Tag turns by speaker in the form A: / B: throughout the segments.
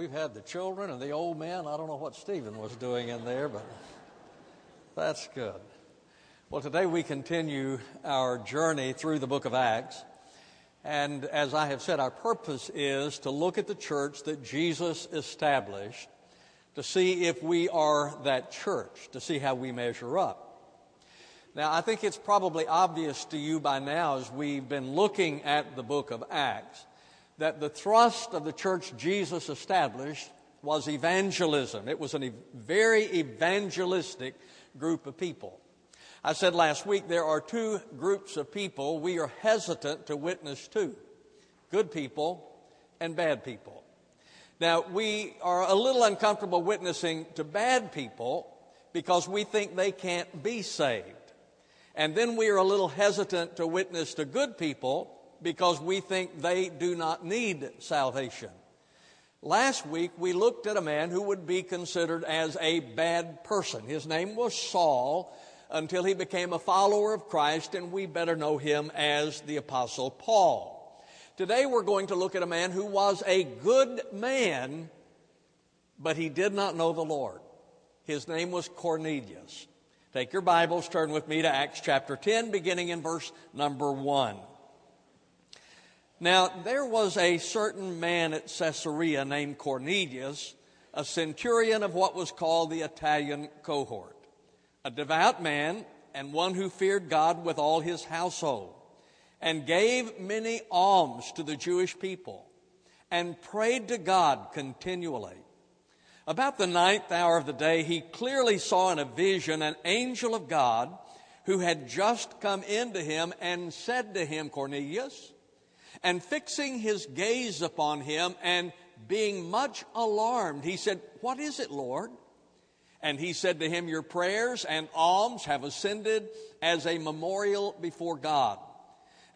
A: We've had the children and the old men. I don't know what Stephen was doing in there, but that's good. Well, today we continue our journey through the book of Acts. And as I have said, our purpose is to look at the church that Jesus established, to see if we are that church, to see how we measure up. Now, I think it's probably obvious to you by now as we've been looking at the book of Acts that the thrust of the church Jesus established was evangelism. It was a very evangelistic group of people. I said last week there are two groups of people we are hesitant to witness to good people and bad people. Now, we are a little uncomfortable witnessing to bad people because we think they can't be saved. And then we are a little hesitant to witness to good people because we think they do not need salvation. Last week, we looked at a man who would be considered as a bad person. His name was Saul until he became a follower of Christ, and we better know him as the Apostle Paul. Today, we're going to look at a man who was a good man, but he did not know the Lord. His name was Cornelius. Take your Bibles, turn with me to Acts chapter 10, beginning in verse number 1. Now, there was a certain man at Caesarea named Cornelius, a centurion of what was called the Italian cohort, a devout man and one who feared God with all his household, and gave many alms to the Jewish people, and prayed to God continually. About the ninth hour of the day, he clearly saw in a vision an angel of God who had just come into him and said to him, Cornelius, and fixing his gaze upon him and being much alarmed, he said, What is it, Lord? And he said to him, Your prayers and alms have ascended as a memorial before God.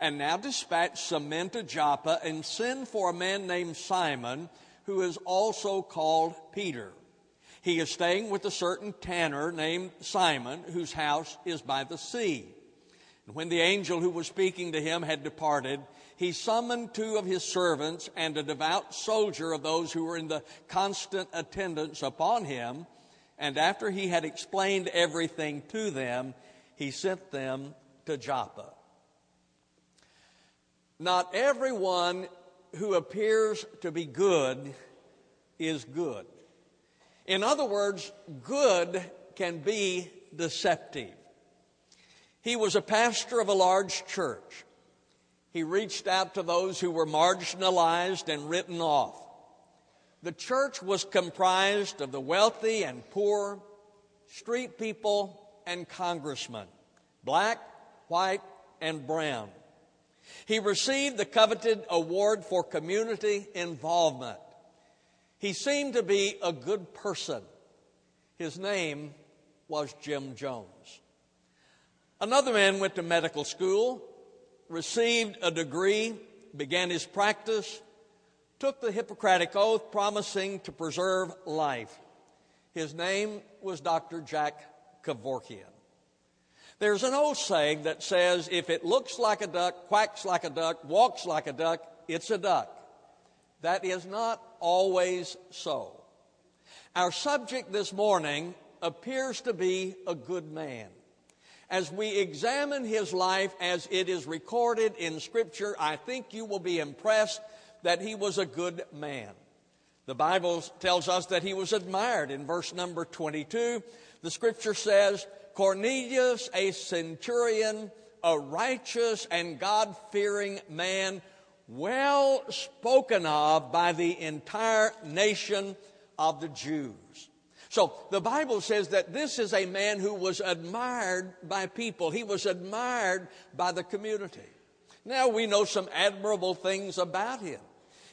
A: And now dispatch some men to Joppa and send for a man named Simon, who is also called Peter. He is staying with a certain tanner named Simon, whose house is by the sea. And when the angel who was speaking to him had departed, he summoned two of his servants and a devout soldier of those who were in the constant attendance upon him. And after he had explained everything to them, he sent them to Joppa. Not everyone who appears to be good is good. In other words, good can be deceptive. He was a pastor of a large church. He reached out to those who were marginalized and written off. The church was comprised of the wealthy and poor, street people and congressmen, black, white, and brown. He received the coveted award for community involvement. He seemed to be a good person. His name was Jim Jones. Another man went to medical school received a degree, began his practice, took the Hippocratic Oath promising to preserve life. His name was Dr. Jack Kevorkian. There's an old saying that says, if it looks like a duck, quacks like a duck, walks like a duck, it's a duck. That is not always so. Our subject this morning appears to be a good man as we examine his life as it is recorded in Scripture, I think you will be impressed that he was a good man. The Bible tells us that he was admired in verse number 22. The Scripture says, Cornelius, a centurion, a righteous and God fearing man, well spoken of by the entire nation of the Jews. So the Bible says that this is a man who was admired by people. He was admired by the community. Now we know some admirable things about him.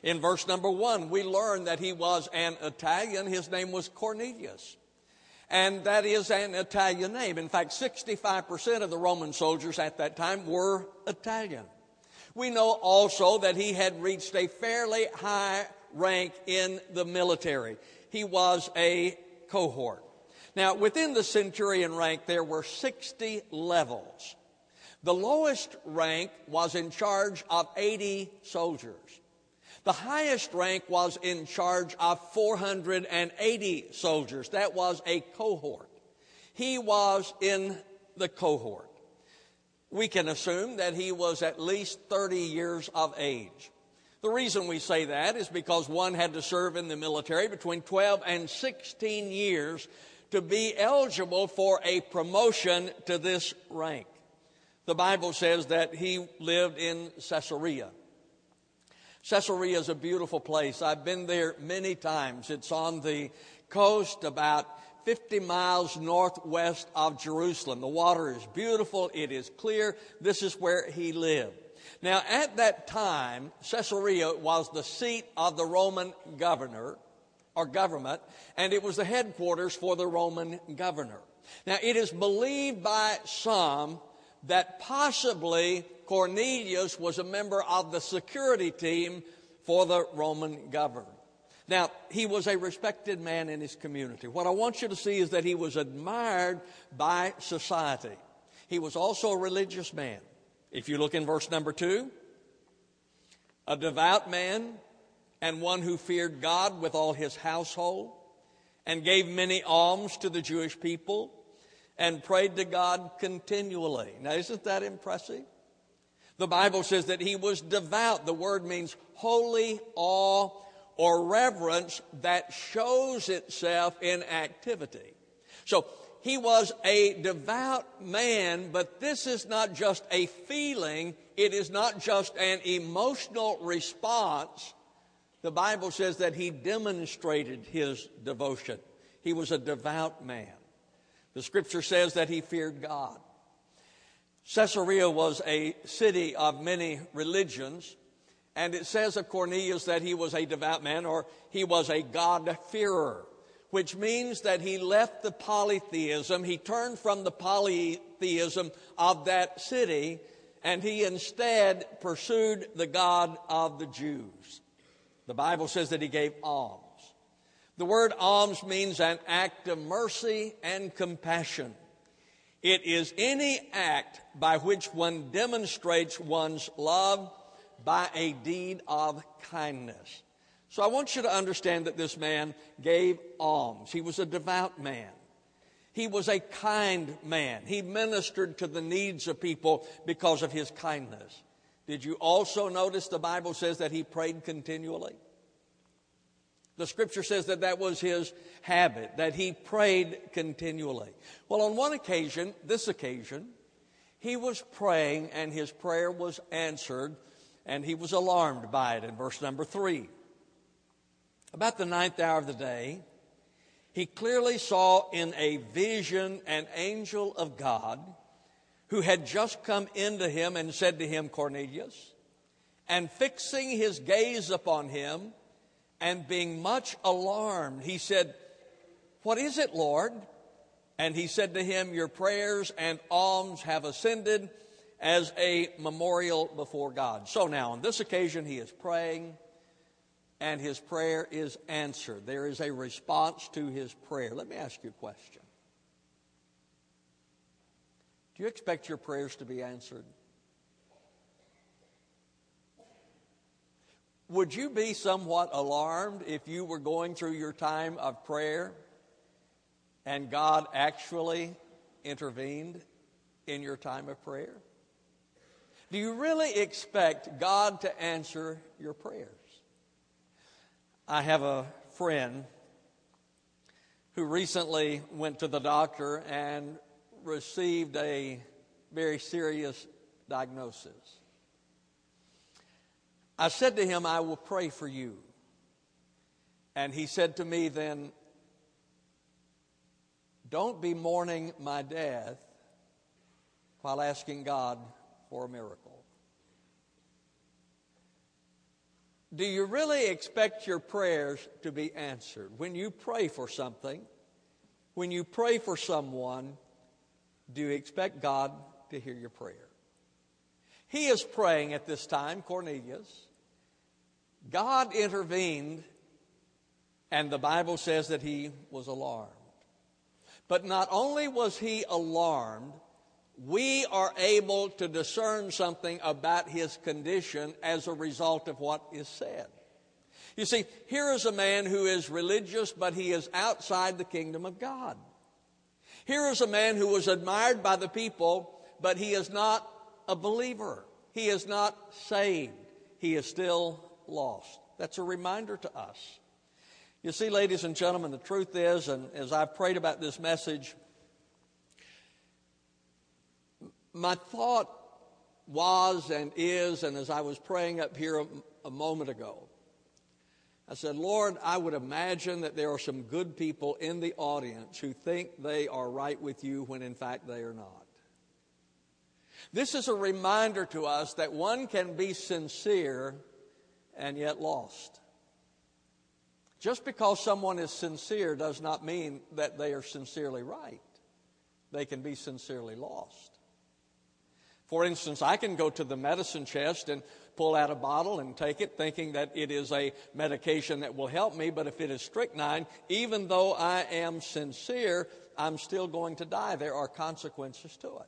A: In verse number one, we learn that he was an Italian. His name was Cornelius. And that is an Italian name. In fact, 65% of the Roman soldiers at that time were Italian. We know also that he had reached a fairly high rank in the military. He was a cohort. Now, within the centurion rank, there were 60 levels. The lowest rank was in charge of 80 soldiers. The highest rank was in charge of 480 soldiers. That was a cohort. He was in the cohort. We can assume that he was at least 30 years of age. The reason we say that is because one had to serve in the military between 12 and 16 years to be eligible for a promotion to this rank. The Bible says that he lived in Caesarea. Caesarea is a beautiful place. I've been there many times. It's on the coast about 50 miles northwest of Jerusalem. The water is beautiful. It is clear. This is where he lived. Now, at that time, Caesarea was the seat of the Roman governor or government, and it was the headquarters for the Roman governor. Now, it is believed by some that possibly Cornelius was a member of the security team for the Roman governor. Now, he was a respected man in his community. What I want you to see is that he was admired by society. He was also a religious man. If you look in verse number two, a devout man and one who feared God with all his household and gave many alms to the Jewish people and prayed to God continually. Now, isn't that impressive? The Bible says that he was devout. The word means holy awe or reverence that shows itself in activity. So he was a devout man, but this is not just a feeling, it is not just an emotional response. The Bible says that he demonstrated his devotion. He was a devout man. The scripture says that he feared God. Caesarea was a city of many religions, and it says of Cornelius that he was a devout man or he was a God-fearer, which means that he left the polytheism, he turned from the polytheism of that city, and he instead pursued the God of the Jews. The Bible says that he gave alms. The word alms means an act of mercy and compassion. It is any act by which one demonstrates one's love by a deed of kindness. So I want you to understand that this man gave alms. He was a devout man. He was a kind man. He ministered to the needs of people because of his kindness. Did you also notice the Bible says that he prayed continually? The scripture says that that was his habit, that he prayed continually. Well, on one occasion, this occasion, he was praying and his prayer was answered and he was alarmed by it in verse number three. About the ninth hour of the day, he clearly saw in a vision an angel of God who had just come into him and said to him, Cornelius, and fixing his gaze upon him, and being much alarmed, he said, What is it, Lord? And he said to him, Your prayers and alms have ascended as a memorial before God. So now, on this occasion, he is praying, and his prayer is answered. There is a response to his prayer. Let me ask you a question Do you expect your prayers to be answered? Would you be somewhat alarmed if you were going through your time of prayer and God actually intervened in your time of prayer? Do you really expect God to answer your prayers? I have a friend who recently went to the doctor and received a very serious diagnosis. I said to him, I will pray for you. And he said to me then, Don't be mourning my death while asking God for a miracle. Do you really expect your prayers to be answered? When you pray for something, when you pray for someone, do you expect God to hear your prayer? He is praying at this time, Cornelius. God intervened, and the Bible says that he was alarmed. But not only was he alarmed, we are able to discern something about his condition as a result of what is said. You see, here is a man who is religious, but he is outside the kingdom of God. Here is a man who was admired by the people, but he is not a believer. He is not saved. He is still lost. That's a reminder to us. You see, ladies and gentlemen, the truth is, and as I've prayed about this message, my thought was and is, and as I was praying up here a, a moment ago, I said, Lord, I would imagine that there are some good people in the audience who think they are right with you when in fact they are not. This is a reminder to us that one can be sincere and yet lost. Just because someone is sincere does not mean that they are sincerely right. They can be sincerely lost. For instance, I can go to the medicine chest and pull out a bottle and take it thinking that it is a medication that will help me, but if it is strychnine, even though I am sincere, I'm still going to die. There are consequences to it.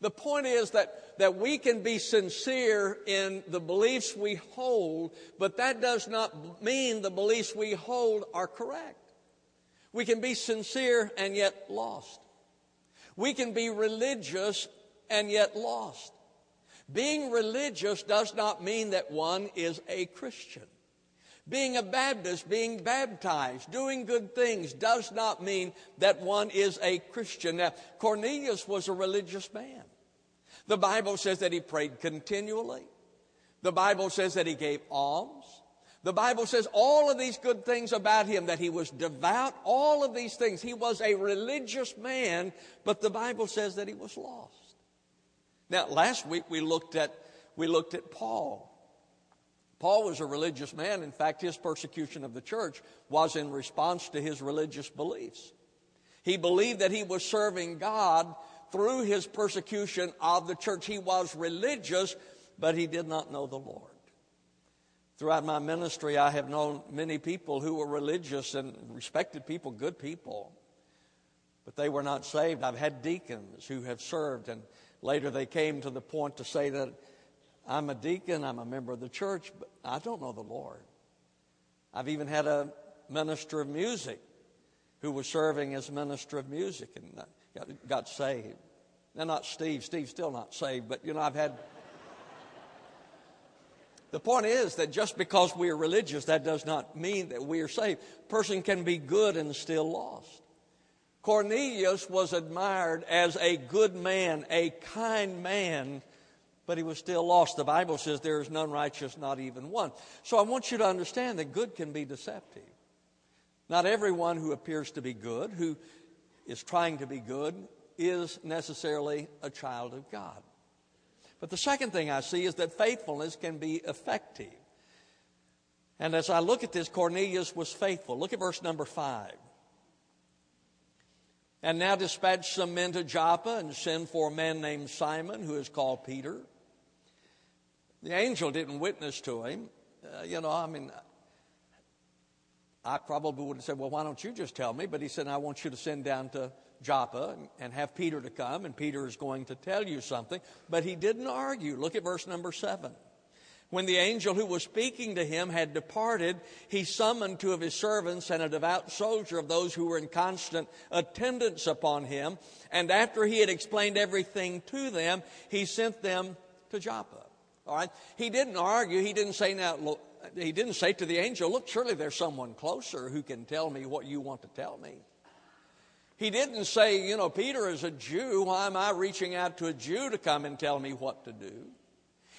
A: The point is that, that we can be sincere in the beliefs we hold, but that does not mean the beliefs we hold are correct. We can be sincere and yet lost. We can be religious and yet lost. Being religious does not mean that one is a Christian. Being a Baptist, being baptized, doing good things does not mean that one is a Christian. Now, Cornelius was a religious man. The Bible says that he prayed continually. The Bible says that he gave alms. The Bible says all of these good things about him, that he was devout, all of these things. He was a religious man, but the Bible says that he was lost. Now, last week we looked at, we looked at Paul. Paul was a religious man. In fact, his persecution of the church was in response to his religious beliefs. He believed that he was serving God through his persecution of the church. He was religious, but he did not know the Lord. Throughout my ministry, I have known many people who were religious and respected people, good people, but they were not saved. I've had deacons who have served and Later, they came to the point to say that I'm a deacon, I'm a member of the church, but I don't know the Lord. I've even had a minister of music who was serving as minister of music and got, got saved. Now, not Steve. Steve's still not saved, but you know, I've had. the point is that just because we are religious, that does not mean that we are saved. A person can be good and still lost. Cornelius was admired as a good man, a kind man, but he was still lost. The Bible says there is none righteous, not even one. So I want you to understand that good can be deceptive. Not everyone who appears to be good, who is trying to be good, is necessarily a child of God. But the second thing I see is that faithfulness can be effective. And as I look at this, Cornelius was faithful. Look at verse number five. And now dispatch some men to Joppa and send for a man named Simon, who is called Peter. The angel didn't witness to him. Uh, you know, I mean, I probably would have said, Well, why don't you just tell me? But he said, I want you to send down to Joppa and, and have Peter to come, and Peter is going to tell you something. But he didn't argue. Look at verse number seven. When the angel who was speaking to him had departed, he summoned two of his servants and a devout soldier of those who were in constant attendance upon him. And after he had explained everything to them, he sent them to Joppa. All right. He didn't argue. He didn't say, now, look, he didn't say to the angel, look, surely there's someone closer who can tell me what you want to tell me. He didn't say, you know, Peter is a Jew. Why am I reaching out to a Jew to come and tell me what to do?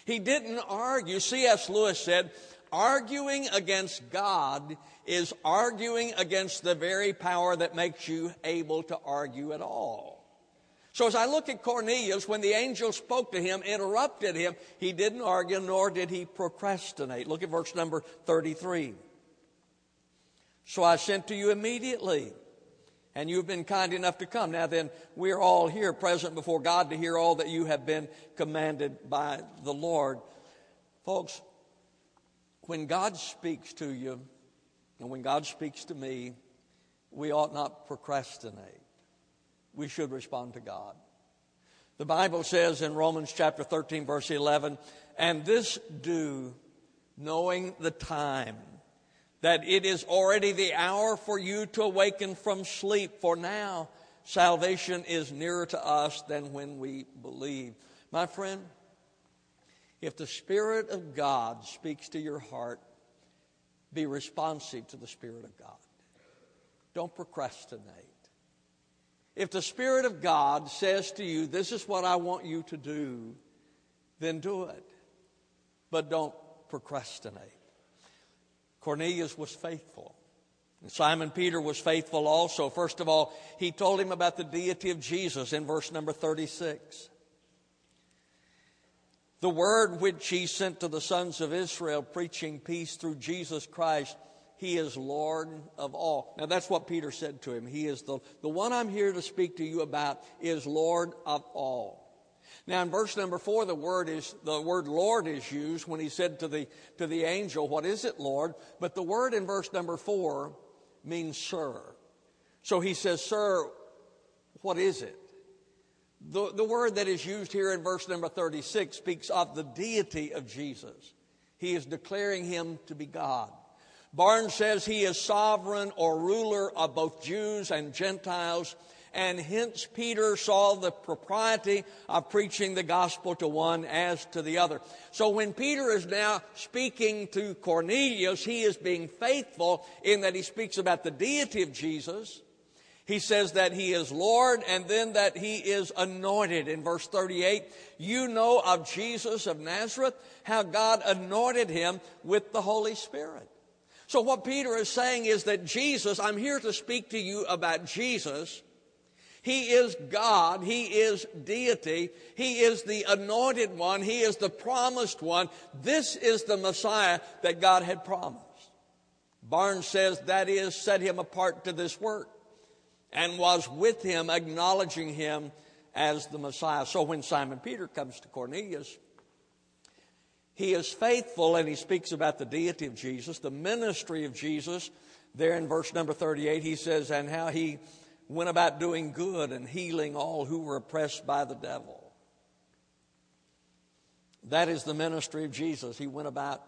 A: He didn't argue. C.S. Lewis said, arguing against God is arguing against the very power that makes you able to argue at all. So as I look at Cornelius, when the angel spoke to him, interrupted him, he didn't argue nor did he procrastinate. Look at verse number 33. So I sent to you immediately and you've been kind enough to come. Now then, we're all here present before God to hear all that you have been commanded by the Lord. Folks, when God speaks to you, and when God speaks to me, we ought not procrastinate. We should respond to God. The Bible says in Romans chapter 13, verse 11, and this do, knowing the time that it is already the hour for you to awaken from sleep, for now salvation is nearer to us than when we believe. My friend, if the Spirit of God speaks to your heart, be responsive to the Spirit of God. Don't procrastinate. If the Spirit of God says to you, This is what I want you to do, then do it. But don't procrastinate. Cornelius was faithful. And Simon Peter was faithful also. First of all, he told him about the deity of Jesus in verse number 36. The word which he sent to the sons of Israel, preaching peace through Jesus Christ, he is Lord of all. Now that's what Peter said to him. He is the, the one I'm here to speak to you about is Lord of all. Now in verse number four, the word is the word Lord is used when he said to the to the angel, What is it, Lord? But the word in verse number four means sir. So he says, Sir, what is it? The, the word that is used here in verse number 36 speaks of the deity of Jesus. He is declaring him to be God. Barnes says he is sovereign or ruler of both Jews and Gentiles and hence Peter saw the propriety of preaching the gospel to one as to the other. So when Peter is now speaking to Cornelius, he is being faithful in that he speaks about the deity of Jesus. He says that he is Lord and then that he is anointed. In verse 38, you know of Jesus of Nazareth, how God anointed him with the Holy Spirit. So what Peter is saying is that Jesus, I'm here to speak to you about Jesus, he is God. He is deity. He is the anointed one. He is the promised one. This is the Messiah that God had promised. Barnes says that is set him apart to this work and was with him, acknowledging him as the Messiah. So when Simon Peter comes to Cornelius, he is faithful and he speaks about the deity of Jesus, the ministry of Jesus. There in verse number 38, he says, and how he went about doing good and healing all who were oppressed by the devil. That is the ministry of Jesus. He went about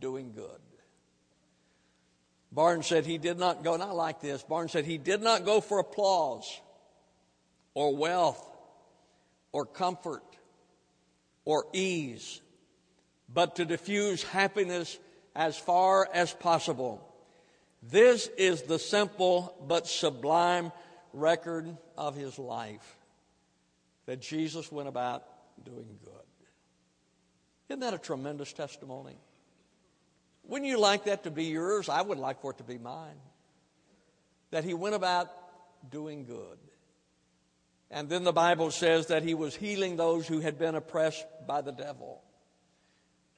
A: doing good. Barnes said he did not go, and I like this. Barnes said he did not go for applause or wealth or comfort or ease, but to diffuse happiness as far as possible. This is the simple but sublime record of his life that Jesus went about doing good. Isn't that a tremendous testimony? Wouldn't you like that to be yours? I would like for it to be mine. That he went about doing good. And then the Bible says that he was healing those who had been oppressed by the devil.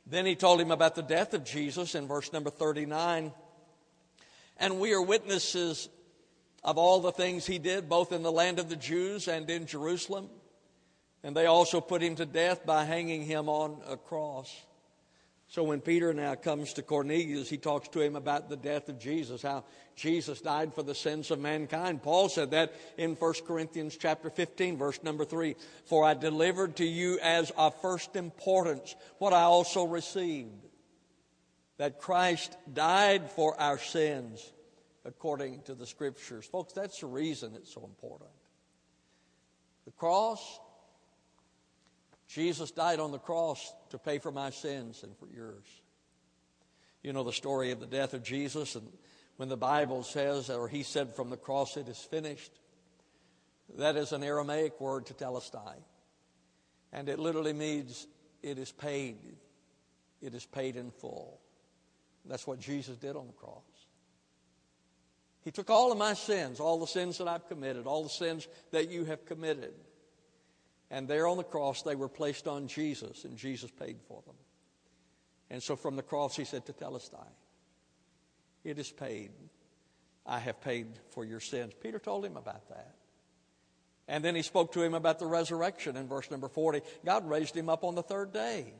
A: Then he told him about the death of Jesus in verse number 39. And we are witnesses of all the things he did, both in the land of the Jews and in Jerusalem. And they also put him to death by hanging him on a cross. So when Peter now comes to Cornelius, he talks to him about the death of Jesus, how Jesus died for the sins of mankind. Paul said that in 1 Corinthians chapter 15, verse number 3. For I delivered to you as of first importance what I also received, that Christ died for our sins according to the scriptures. Folks, that's the reason it's so important. The cross, Jesus died on the cross to pay for my sins and for yours. You know the story of the death of Jesus, and when the Bible says, or he said from the cross, it is finished, that is an Aramaic word tetelestai. And it literally means it is paid. It is paid in full. That's what Jesus did on the cross. He took all of my sins, all the sins that I've committed, all the sins that you have committed. And there on the cross, they were placed on Jesus, and Jesus paid for them. And so from the cross, he said Tetelestai, It is paid. I have paid for your sins. Peter told him about that. And then he spoke to him about the resurrection in verse number 40. God raised him up on the third day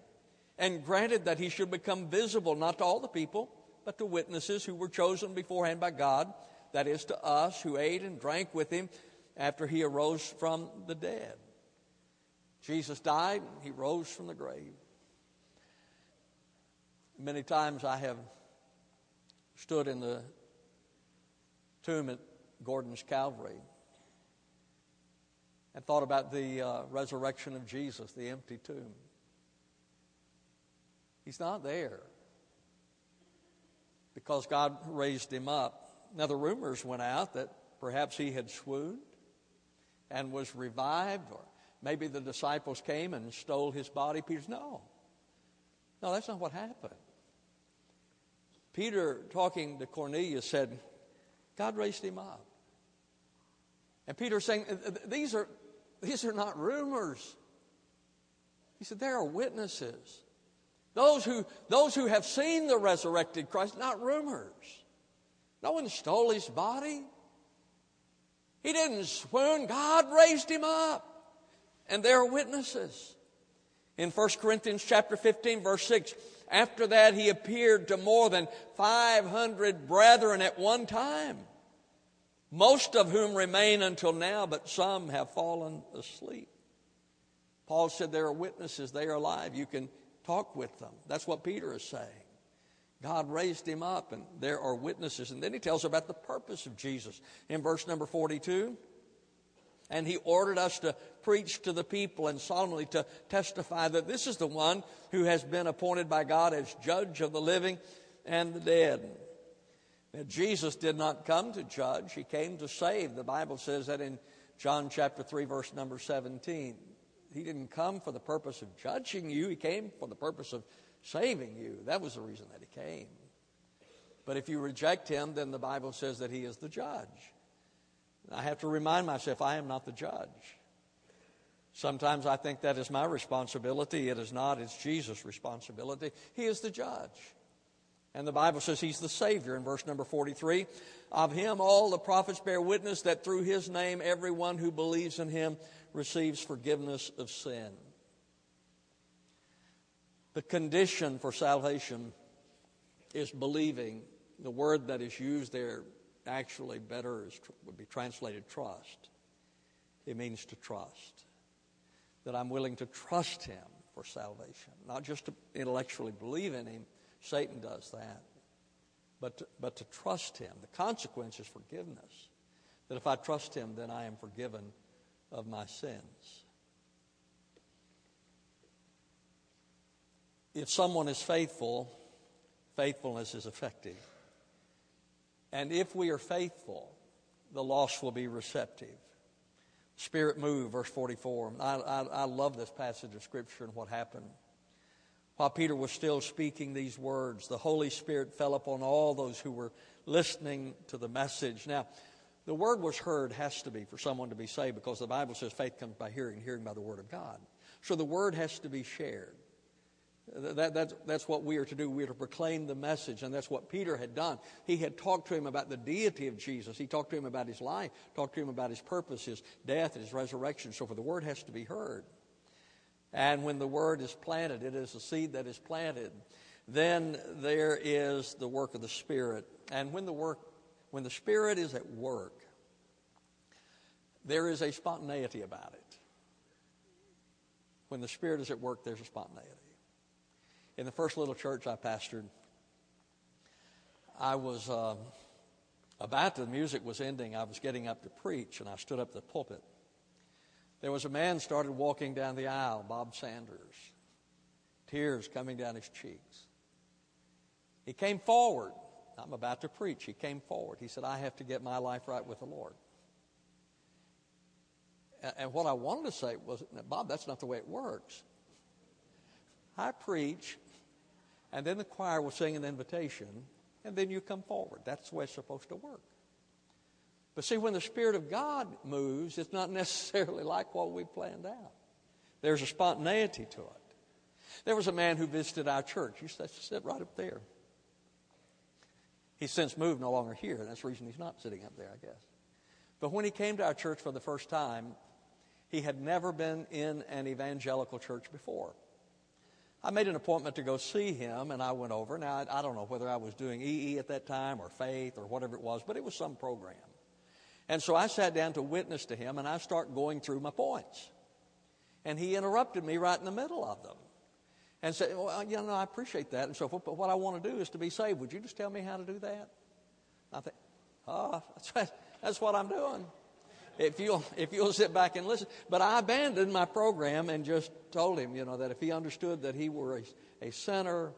A: and granted that he should become visible, not to all the people, but to witnesses who were chosen beforehand by God that is to us who ate and drank with him after he arose from the dead. Jesus died, he rose from the grave. Many times I have stood in the tomb at Gordon's Calvary and thought about the uh, resurrection of Jesus, the empty tomb. He's not there because God raised him up. Now, the rumors went out that perhaps he had swooned and was revived, or maybe the disciples came and stole his body. Peter's, no. No, that's not what happened. Peter, talking to Cornelius, said, God raised him up. And Peter saying, these are, these are not rumors. He said, there are witnesses. Those who, those who have seen the resurrected Christ, not rumors. No one stole his body. He didn't swoon. God raised him up. And there are witnesses. In 1 Corinthians chapter 15, verse 6, after that he appeared to more than 500 brethren at one time, most of whom remain until now, but some have fallen asleep. Paul said there are witnesses, they are alive. You can talk with them. That's what Peter is saying. God raised him up, and there are witnesses. And then he tells about the purpose of Jesus in verse number 42. And he ordered us to preach to the people and solemnly to testify that this is the one who has been appointed by God as judge of the living and the dead. Now, Jesus did not come to judge, he came to save. The Bible says that in John chapter 3, verse number 17. He didn't come for the purpose of judging you, he came for the purpose of saving you. That was the reason that he came. But if you reject him, then the Bible says that he is the judge. I have to remind myself I am not the judge. Sometimes I think that is my responsibility. It is not, it's Jesus' responsibility. He is the judge. And the Bible says he's the Savior in verse number 43. Of him all the prophets bear witness that through his name everyone who believes in him receives forgiveness of sin. The condition for salvation is believing. The word that is used there actually better is, would be translated trust. It means to trust. That I'm willing to trust Him for salvation, not just to intellectually believe in Him. Satan does that. But to, but to trust Him. The consequence is forgiveness. That if I trust Him, then I am forgiven of my sins. If someone is faithful, faithfulness is effective. And if we are faithful, the lost will be receptive. Spirit move, verse 44. I, I, I, love this passage of Scripture and what happened. While Peter was still speaking these words, the Holy Spirit fell upon all those who were listening to the message. Now, the word was heard has to be for someone to be saved because the Bible says faith comes by hearing, hearing by the word of God. So the word has to be shared. That, that's, that's what we are to do. We are to proclaim the message, and that's what Peter had done. He had talked to him about the deity of Jesus. He talked to him about his life, talked to him about his purpose, his death, his resurrection. So, for the word has to be heard. And when the word is planted, it is a seed that is planted. Then there is the work of the Spirit. And when the work, when the Spirit is at work, there is a spontaneity about it. When the Spirit is at work, there's a spontaneity in the first little church I pastored, I was um, about the music was ending. I was getting up to preach, and I stood up the pulpit. There was a man started walking down the aisle, Bob Sanders, tears coming down his cheeks. He came forward. I'm about to preach. He came forward. He said, I have to get my life right with the Lord. And what I wanted to say was, Bob, that's not the way it works. I preach, and then the choir will sing an invitation, and then you come forward. That's the way it's supposed to work. But see, when the Spirit of God moves, it's not necessarily like what we planned out. There's a spontaneity to it. There was a man who visited our church. He used to sit right up there. He's since moved, no longer here. That's the reason he's not sitting up there, I guess. But when he came to our church for the first time, he had never been in an evangelical church before. I made an appointment to go see him, and I went over. Now, I, I don't know whether I was doing EE at that time or faith or whatever it was, but it was some program. And so I sat down to witness to him, and I start going through my points. And he interrupted me right in the middle of them. and said, Well, uh, you know, I appreciate that. And so, but what I want to do is to be saved. Would you just tell me how to do that? I think, Oh, that's, that's what I'm doing. If you'll, if you'll sit back and listen. But I abandoned my program and just told him, you know, that if he understood that he were a, a sinner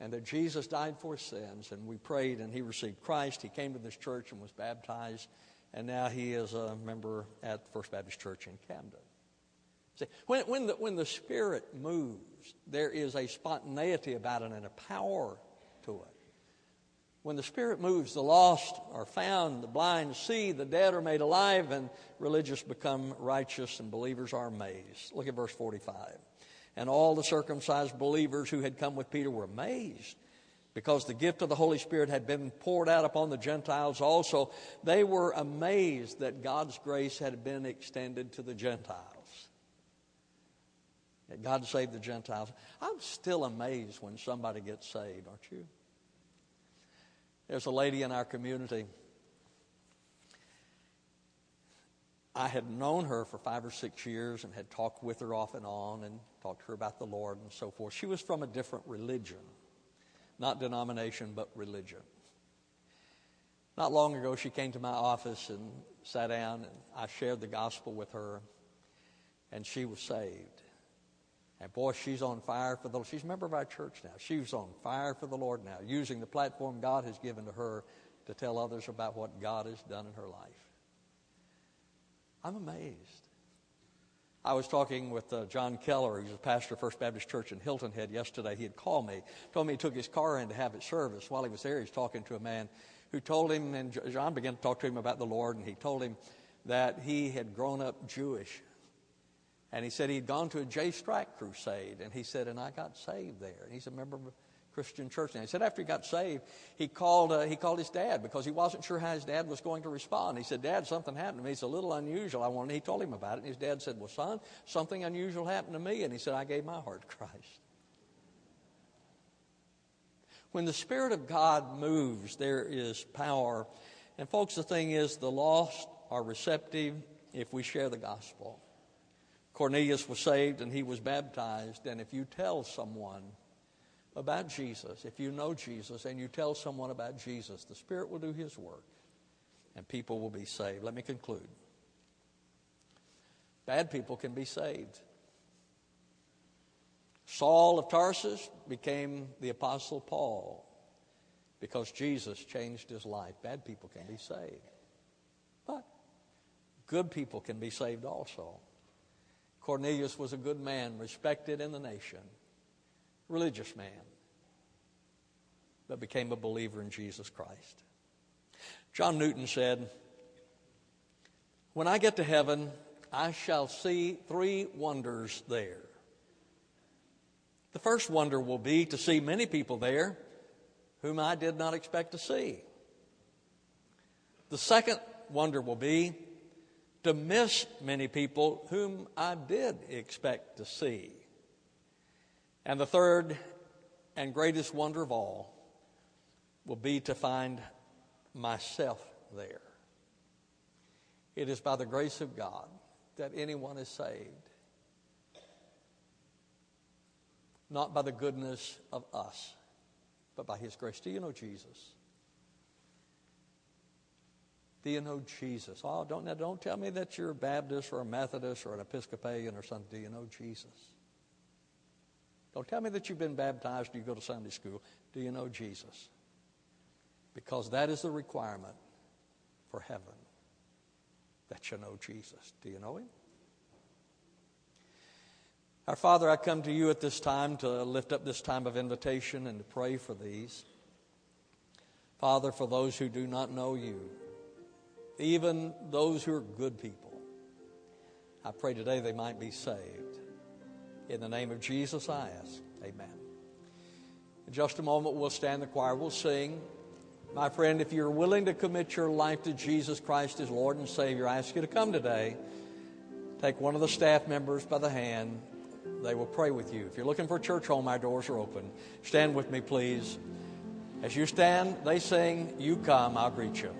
A: and that Jesus died for sins, and we prayed and he received Christ, he came to this church and was baptized, and now he is a member at First Baptist Church in Camden. See, when, when, the, when the Spirit moves, there is a spontaneity about it and a power to it. When the Spirit moves, the lost are found, the blind see, the dead are made alive, and religious become righteous, and believers are amazed. Look at verse 45. And all the circumcised believers who had come with Peter were amazed because the gift of the Holy Spirit had been poured out upon the Gentiles also. They were amazed that God's grace had been extended to the Gentiles. God saved the Gentiles. I'm still amazed when somebody gets saved, aren't you? There's a lady in our community. I had known her for five or six years and had talked with her off and on and talked to her about the Lord and so forth. She was from a different religion, not denomination, but religion. Not long ago, she came to my office and sat down, and I shared the gospel with her, and she was saved. And boy, she's on fire for the Lord. She's a member of our church now. She's on fire for the Lord now, using the platform God has given to her to tell others about what God has done in her life. I'm amazed. I was talking with uh, John Keller, who's a pastor of First Baptist Church in Hilton Head yesterday. He had called me, told me he took his car in to have it serviced. While he was there, he was talking to a man who told him, and John began to talk to him about the Lord, and he told him that he had grown up Jewish and he said he'd gone to a Jay Strack crusade, and he said, and I got saved there. And he's a member of a Christian church And He said after he got saved, he called, uh, he called his dad because he wasn't sure how his dad was going to respond. He said, Dad, something happened to me. It's a little unusual. I wanted, he told him about it, and his dad said, Well, son, something unusual happened to me. And he said, I gave my heart to Christ. When the Spirit of God moves, there is power. And, folks, the thing is, the lost are receptive if we share the gospel. Cornelius was saved and he was baptized. And if you tell someone about Jesus, if you know Jesus and you tell someone about Jesus, the Spirit will do his work and people will be saved. Let me conclude. Bad people can be saved. Saul of Tarsus became the Apostle Paul because Jesus changed his life. Bad people can be saved. But good people can be saved also. Cornelius was a good man, respected in the nation, religious man, but became a believer in Jesus Christ. John Newton said, When I get to heaven, I shall see three wonders there. The first wonder will be to see many people there whom I did not expect to see. The second wonder will be to miss many people whom I did expect to see. And the third and greatest wonder of all will be to find myself there. It is by the grace of God that anyone is saved, not by the goodness of us, but by His grace. Do you know Jesus? Do you know Jesus? Oh, don't, now don't tell me that you're a Baptist or a Methodist or an Episcopalian or something. Do you know Jesus? Don't tell me that you've been baptized or you go to Sunday school. Do you know Jesus? Because that is the requirement for heaven that you know Jesus. Do you know him? Our Father, I come to you at this time to lift up this time of invitation and to pray for these. Father, for those who do not know you, even those who are good people. I pray today they might be saved. In the name of Jesus, I ask. Amen. In just a moment, we'll stand the choir, we'll sing. My friend, if you're willing to commit your life to Jesus Christ as Lord and Savior, I ask you to come today. Take one of the staff members by the hand. They will pray with you. If you're looking for a church home, our doors are open. Stand with me, please. As you stand, they sing, You come, I'll greet you.